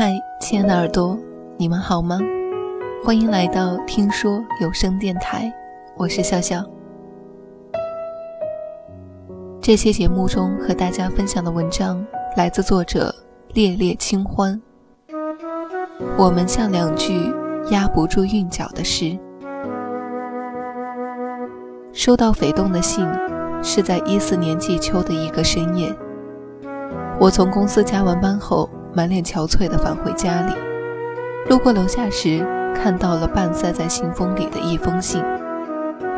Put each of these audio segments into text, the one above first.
嗨，亲爱的耳朵，你们好吗？欢迎来到听说有声电台，我是笑笑。这期节目中和大家分享的文章来自作者烈烈清欢。我们像两句压不住韵脚的诗。收到斐动的信，是在一四年季秋的一个深夜。我从公司加完班后，满脸憔悴地返回家里，路过楼下时，看到了半塞在信封里的一封信，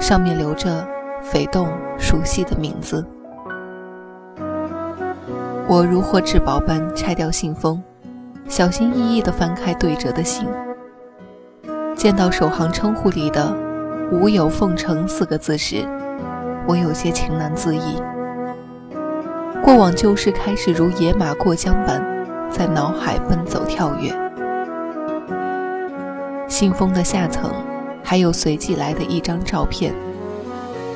上面留着斐动熟悉的名字。我如获至宝般拆掉信封，小心翼翼地翻开对折的信，见到首行称呼里的“吾有奉承”四个字时，我有些情难自抑。过往旧事开始如野马过江般在脑海奔走跳跃。信封的下层还有随寄来的一张照片，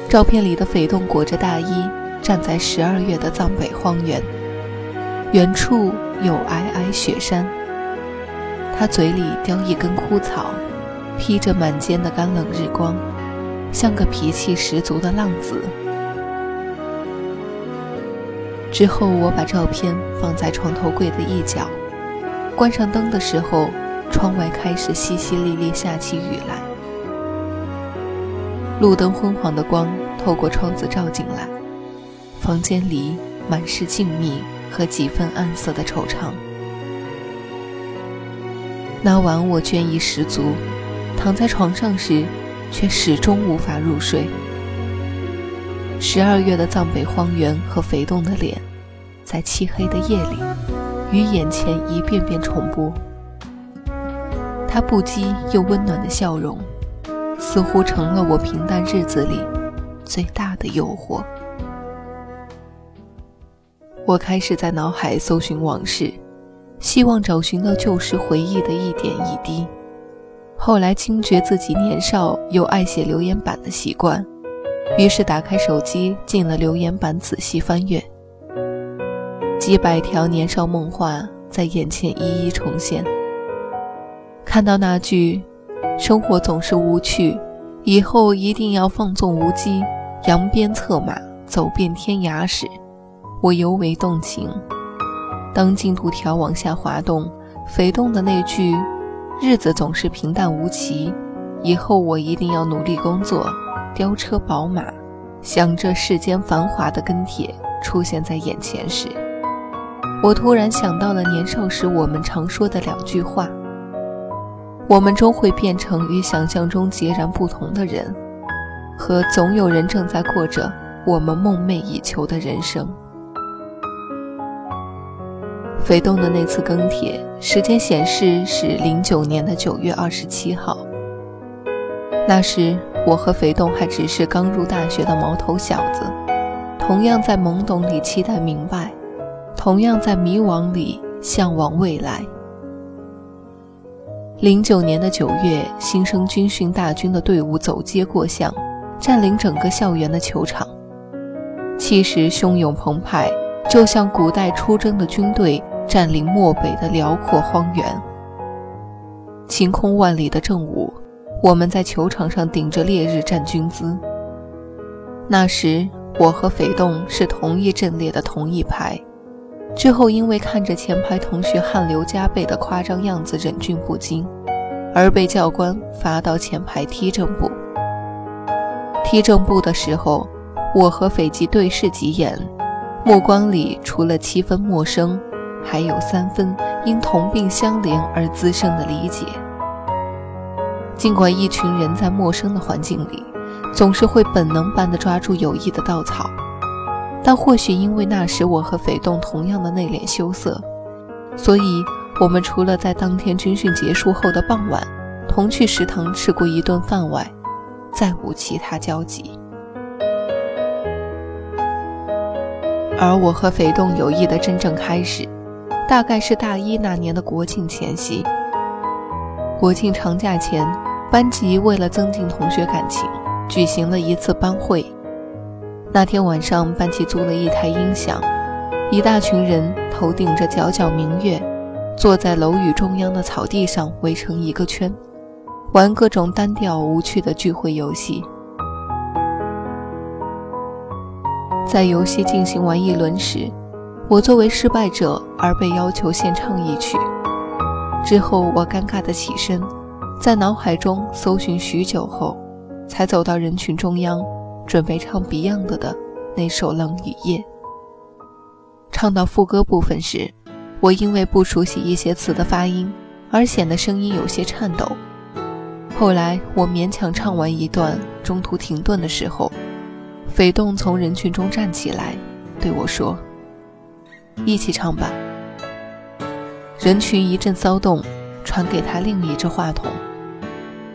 照片里的斐动裹着大衣站在十二月的藏北荒原，远处有皑皑雪山。他嘴里叼一根枯草，披着满肩的干冷日光，像个脾气十足的浪子。之后，我把照片放在床头柜的一角，关上灯的时候，窗外开始淅淅沥沥下起雨来。路灯昏黄的光透过窗子照进来，房间里满是静谧和几分暗色的惆怅。那晚我倦意十足，躺在床上时，却始终无法入睡。十二月的藏北荒原和肥动的脸，在漆黑的夜里，与眼前一遍遍重播。他不羁又温暖的笑容，似乎成了我平淡日子里最大的诱惑。我开始在脑海搜寻往事，希望找寻到旧时回忆的一点一滴。后来惊觉自己年少有爱写留言板的习惯。于是打开手机，进了留言板，仔细翻阅，几百条年少梦话在眼前一一重现。看到那句“生活总是无趣，以后一定要放纵无羁，扬鞭策马，走遍天涯”时，我尤为动情。当进度条往下滑动，肥动的那句“日子总是平淡无奇，以后我一定要努力工作”。雕车宝马，想着世间繁华的跟帖出现在眼前时，我突然想到了年少时我们常说的两句话：我们终会变成与想象中截然不同的人，和总有人正在过着我们梦寐以求的人生。肥东的那次更帖，时间显示是零九年的九月二十七号。那时。我和肥东还只是刚入大学的毛头小子，同样在懵懂里期待明白，同样在迷惘里向往未来。零九年的九月，新生军训大军的队伍走街过巷，占领整个校园的球场，气势汹涌澎湃，就像古代出征的军队占领漠北的辽阔荒原。晴空万里的正午。我们在球场上顶着烈日站军姿。那时，我和斐栋是同一阵列的同一排。之后，因为看着前排同学汗流浃背的夸张样子忍俊不禁，而被教官罚到前排踢正步。踢正步的时候，我和斐济对视几眼，目光里除了七分陌生，还有三分因同病相怜而滋生的理解。尽管一群人在陌生的环境里，总是会本能般地抓住友谊的稻草，但或许因为那时我和斐动同样的内敛羞涩，所以我们除了在当天军训结束后的傍晚同去食堂吃过一顿饭外，再无其他交集。而我和斐动友谊的真正开始，大概是大一那年的国庆前夕。国庆长假前，班级为了增进同学感情，举行了一次班会。那天晚上，班级租了一台音响，一大群人头顶着皎皎明月，坐在楼宇中央的草地上围成一个圈，玩各种单调无趣的聚会游戏。在游戏进行完一轮时，我作为失败者而被要求献唱一曲。之后，我尴尬地起身，在脑海中搜寻许久后，才走到人群中央，准备唱 Beyond 的那首《冷雨夜》。唱到副歌部分时，我因为不熟悉一些词的发音，而显得声音有些颤抖。后来，我勉强唱完一段，中途停顿的时候。斐动从人群中站起来，对我说：“一起唱吧。”人群一阵骚动，传给他另一只话筒。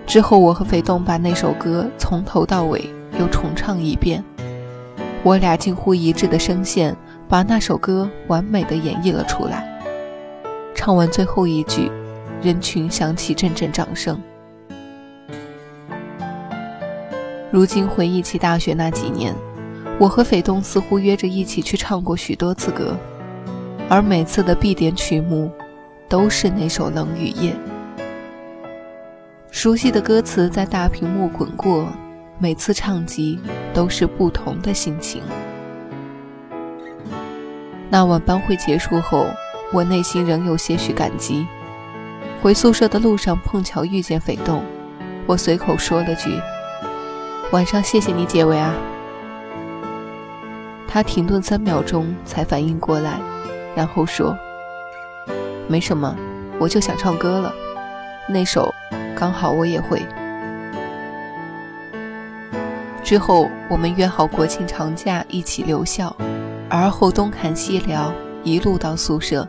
之后，我和斐东把那首歌从头到尾又重唱一遍。我俩近乎一致的声线，把那首歌完美的演绎了出来。唱完最后一句，人群响起阵阵掌声。如今回忆起大学那几年，我和斐东似乎约着一起去唱过许多次歌，而每次的必点曲目都是那首《冷雨夜》。熟悉的歌词在大屏幕滚过，每次唱及都是不同的心情。那晚班会结束后，我内心仍有些许感激。回宿舍的路上碰巧遇见斐东，我随口说了句。晚上谢谢你解围啊！他停顿三秒钟才反应过来，然后说：“没什么，我就想唱歌了，那首刚好我也会。”之后我们约好国庆长假一起留校，而后东看西聊，一路到宿舍。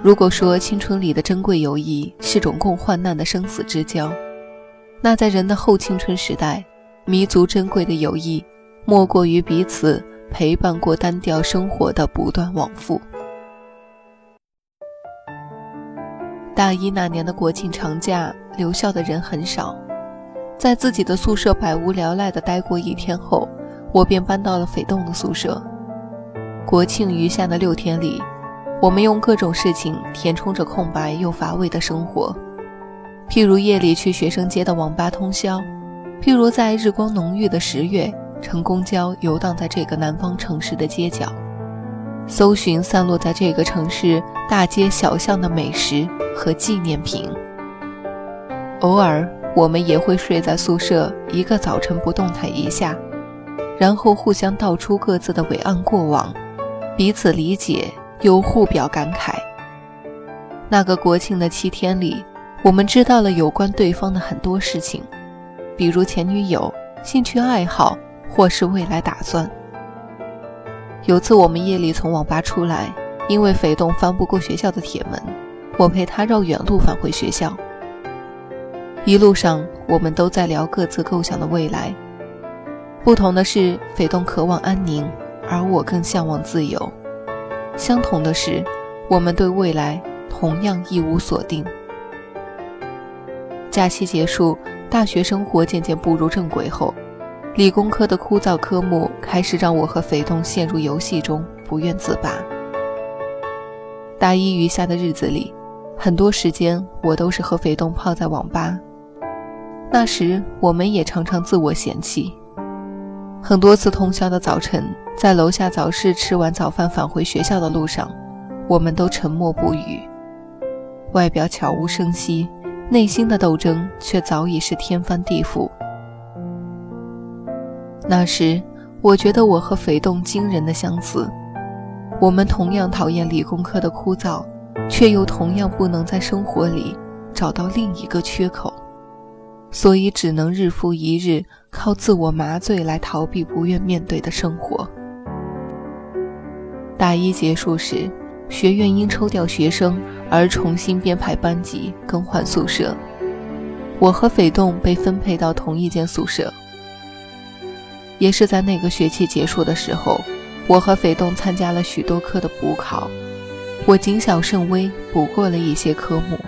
如果说青春里的珍贵友谊是种共患难的生死之交，那在人的后青春时代，弥足珍贵的友谊，莫过于彼此陪伴过单调生活的不断往复。大一那年的国庆长假，留校的人很少，在自己的宿舍百无聊赖地待过一天后，我便搬到了斐动的宿舍。国庆余下的六天里，我们用各种事情填充着空白又乏味的生活。譬如夜里去学生街的网吧通宵，譬如在日光浓郁的十月乘公交游荡在这个南方城市的街角，搜寻散落在这个城市大街小巷的美食和纪念品。偶尔，我们也会睡在宿舍一个早晨不动弹一下，然后互相道出各自的伟岸过往，彼此理解又互表感慨。那个国庆的七天里。我们知道了有关对方的很多事情，比如前女友、兴趣爱好，或是未来打算。有次我们夜里从网吧出来，因为肥动翻不过学校的铁门，我陪他绕远路返回学校。一路上，我们都在聊各自构想的未来。不同的是，肥动渴望安宁，而我更向往自由。相同的是，我们对未来同样一无所定。假期结束，大学生活渐渐步入正轨后，理工科的枯燥科目开始让我和肥东陷入游戏中不愿自拔。大一余下的日子里，很多时间我都是和肥东泡在网吧。那时我们也常常自我嫌弃。很多次通宵的早晨，在楼下早市吃完早饭返回学校的路上，我们都沉默不语，外表悄无声息。内心的斗争却早已是天翻地覆。那时，我觉得我和肥动惊人的相似，我们同样讨厌理工科的枯燥，却又同样不能在生活里找到另一个缺口，所以只能日复一日靠自我麻醉来逃避不愿面对的生活。大一结束时。学院因抽调学生而重新编排班级，更换宿舍。我和斐动被分配到同一间宿舍。也是在那个学期结束的时候，我和斐动参加了许多科的补考。我谨小慎微，补过了一些科目，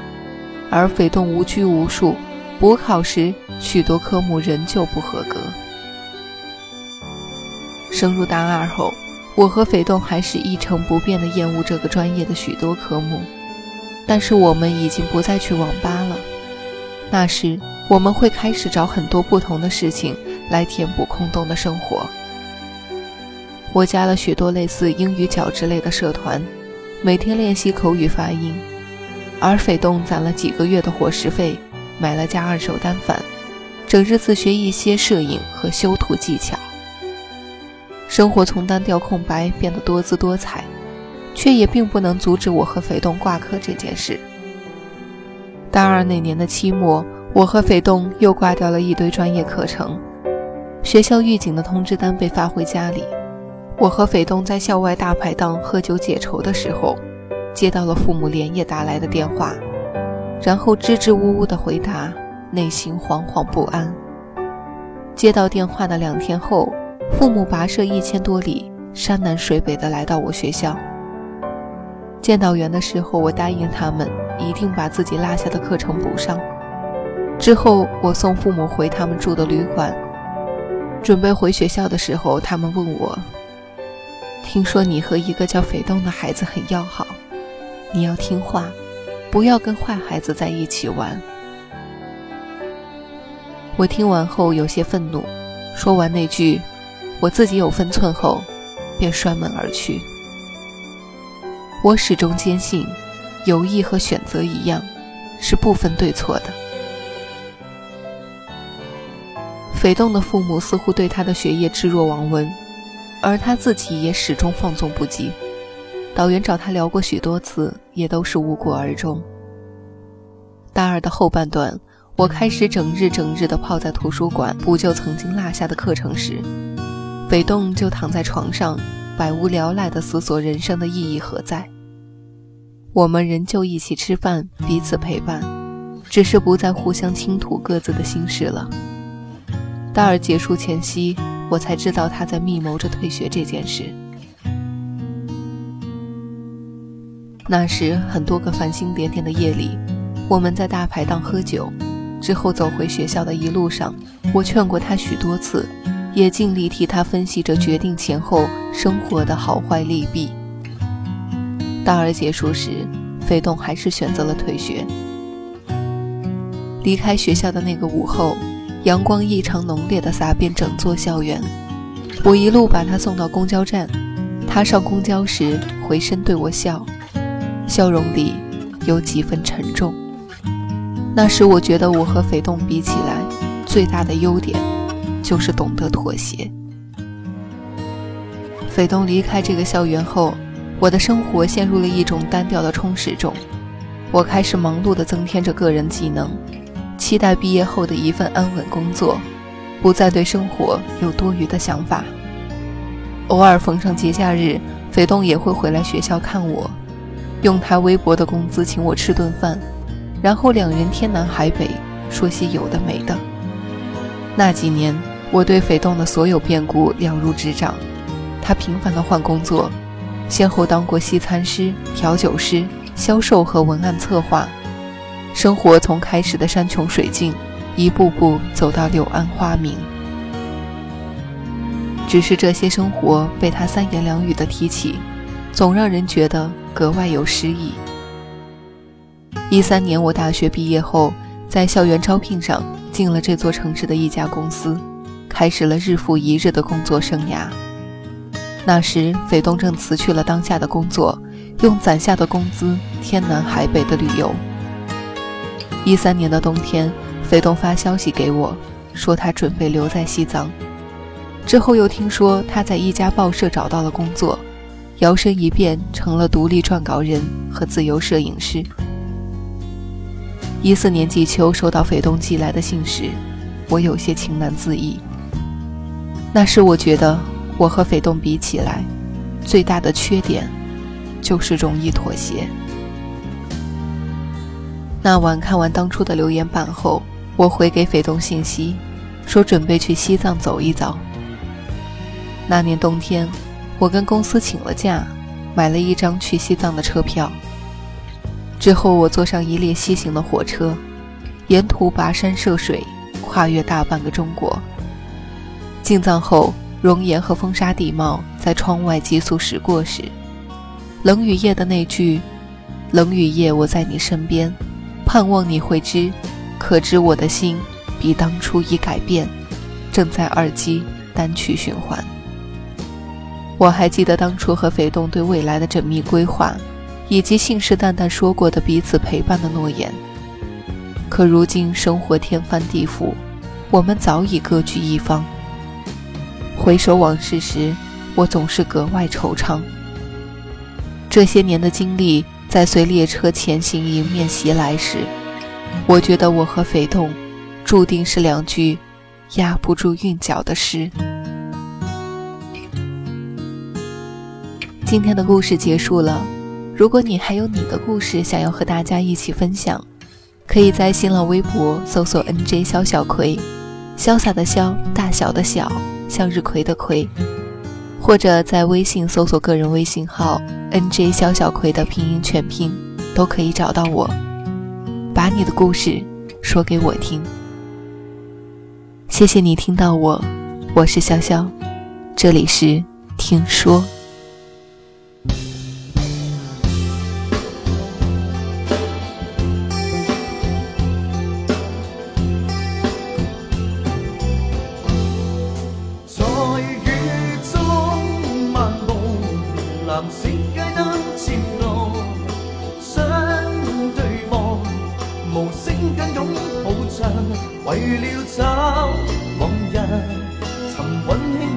而斐动无拘无束，补考时许多科目仍旧不合格。升入大二后。我和斐动还是一成不变的厌恶这个专业的许多科目，但是我们已经不再去网吧了。那时我们会开始找很多不同的事情来填补空洞的生活。我加了许多类似英语角之类的社团，每天练习口语发音，而斐动攒了几个月的伙食费，买了架二手单反，整日自学一些摄影和修图技巧。生活从单调空白变得多姿多彩，却也并不能阻止我和斐动挂科这件事。大二那年的期末，我和斐动又挂掉了一堆专业课程。学校预警的通知单被发回家里。我和斐东在校外大排档喝酒解愁的时候，接到了父母连夜打来的电话，然后支支吾吾的回答，内心惶惶不安。接到电话的两天后。父母跋涉一千多里，山南水北的来到我学校。见到员的时候，我答应他们一定把自己落下的课程补上。之后，我送父母回他们住的旅馆。准备回学校的时候，他们问我：“听说你和一个叫斐东的孩子很要好，你要听话，不要跟坏孩子在一起玩。”我听完后有些愤怒，说完那句。我自己有分寸后，便摔门而去。我始终坚信，友谊和选择一样，是不分对错的。斐栋的父母似乎对他的学业置若罔闻，而他自己也始终放纵不羁。导员找他聊过许多次，也都是无果而终。大二的后半段，我开始整日整日地泡在图书馆补救曾经落下的课程时。斐栋就躺在床上，百无聊赖地思索人生的意义何在。我们仍旧一起吃饭，彼此陪伴，只是不再互相倾吐各自的心事了。大二结束前夕，我才知道他在密谋着退学这件事。那时很多个繁星点点的夜里，我们在大排档喝酒，之后走回学校的一路上，我劝过他许多次。也尽力替他分析着决定前后生活的好坏利弊。大二结束时，费动还是选择了退学。离开学校的那个午后，阳光异常浓烈地洒遍整座校园。我一路把他送到公交站，他上公交时回身对我笑，笑容里有几分沉重。那时我觉得我和费动比起来，最大的优点。就是懂得妥协。斐东离开这个校园后，我的生活陷入了一种单调的充实中。我开始忙碌地增添着个人技能，期待毕业后的一份安稳工作，不再对生活有多余的想法。偶尔逢上节假日，斐东也会回来学校看我，用他微薄的工资请我吃顿饭，然后两人天南海北说些有的没的。那几年。我对斐动的所有变故了如指掌，他频繁的换工作，先后当过西餐师、调酒师、销售和文案策划，生活从开始的山穷水尽，一步步走到柳暗花明。只是这些生活被他三言两语的提起，总让人觉得格外有诗意。一三年我大学毕业后，在校园招聘上进了这座城市的一家公司。开始了日复一日的工作生涯。那时，斐东正辞去了当下的工作，用攒下的工资天南海北的旅游。一三年的冬天，斐东发消息给我，说他准备留在西藏。之后又听说他在一家报社找到了工作，摇身一变成了独立撰稿人和自由摄影师。一四年季秋收到斐东寄来的信时，我有些情难自抑。那时我觉得，我和斐东比起来，最大的缺点就是容易妥协。那晚看完当初的留言板后，我回给斐东信息，说准备去西藏走一遭。那年冬天，我跟公司请了假，买了一张去西藏的车票。之后我坐上一列西行的火车，沿途跋山涉水，跨越大半个中国。进藏后，容颜和风沙地貌在窗外急速驶过时，冷雨夜的那句“冷雨夜，我在你身边，盼望你会知，可知我的心比当初已改变”，正在耳机单曲循环。我还记得当初和肥东对未来的缜密规划，以及信誓旦旦说过的彼此陪伴的诺言。可如今生活天翻地覆，我们早已各居一方。回首往事时，我总是格外惆怅。这些年的经历，在随列车前行迎面袭来时，我觉得我和肥栋，注定是两句压不住韵脚的诗。今天的故事结束了，如果你还有你的故事想要和大家一起分享，可以在新浪微博搜索 “nj 肖小葵”，潇洒的潇，大小的小。向日葵的葵，或者在微信搜索个人微信号 “nj 肖小葵”的拼音全拼，都可以找到我。把你的故事说给我听。谢谢你听到我，我是潇潇，这里是听说。为了找往日，寻温馨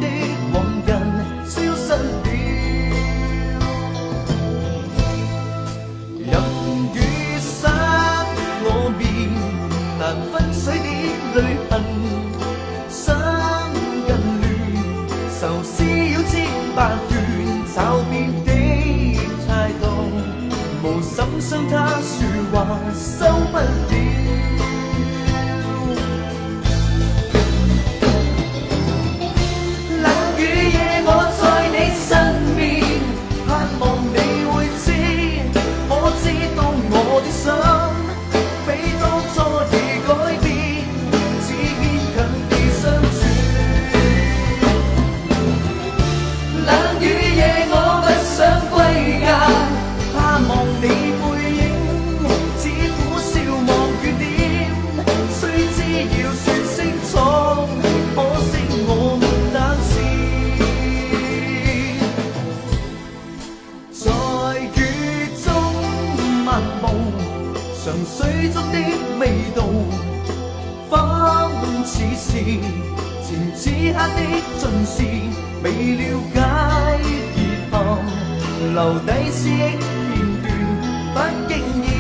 仿似是前此刻的尽是，未了解以后，留底思忆片段，不经意。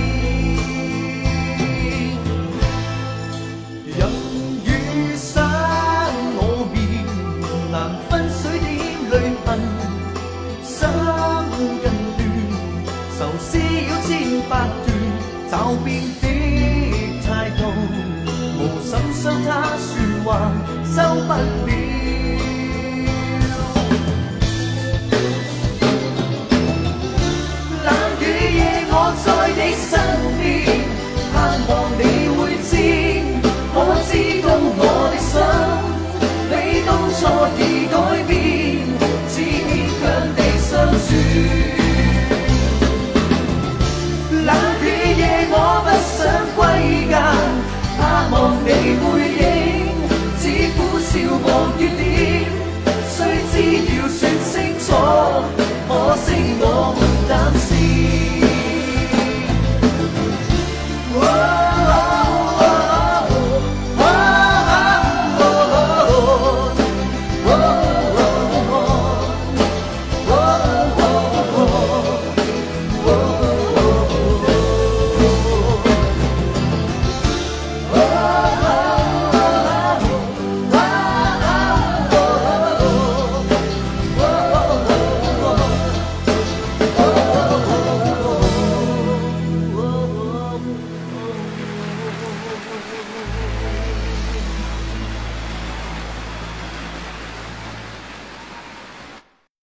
Bị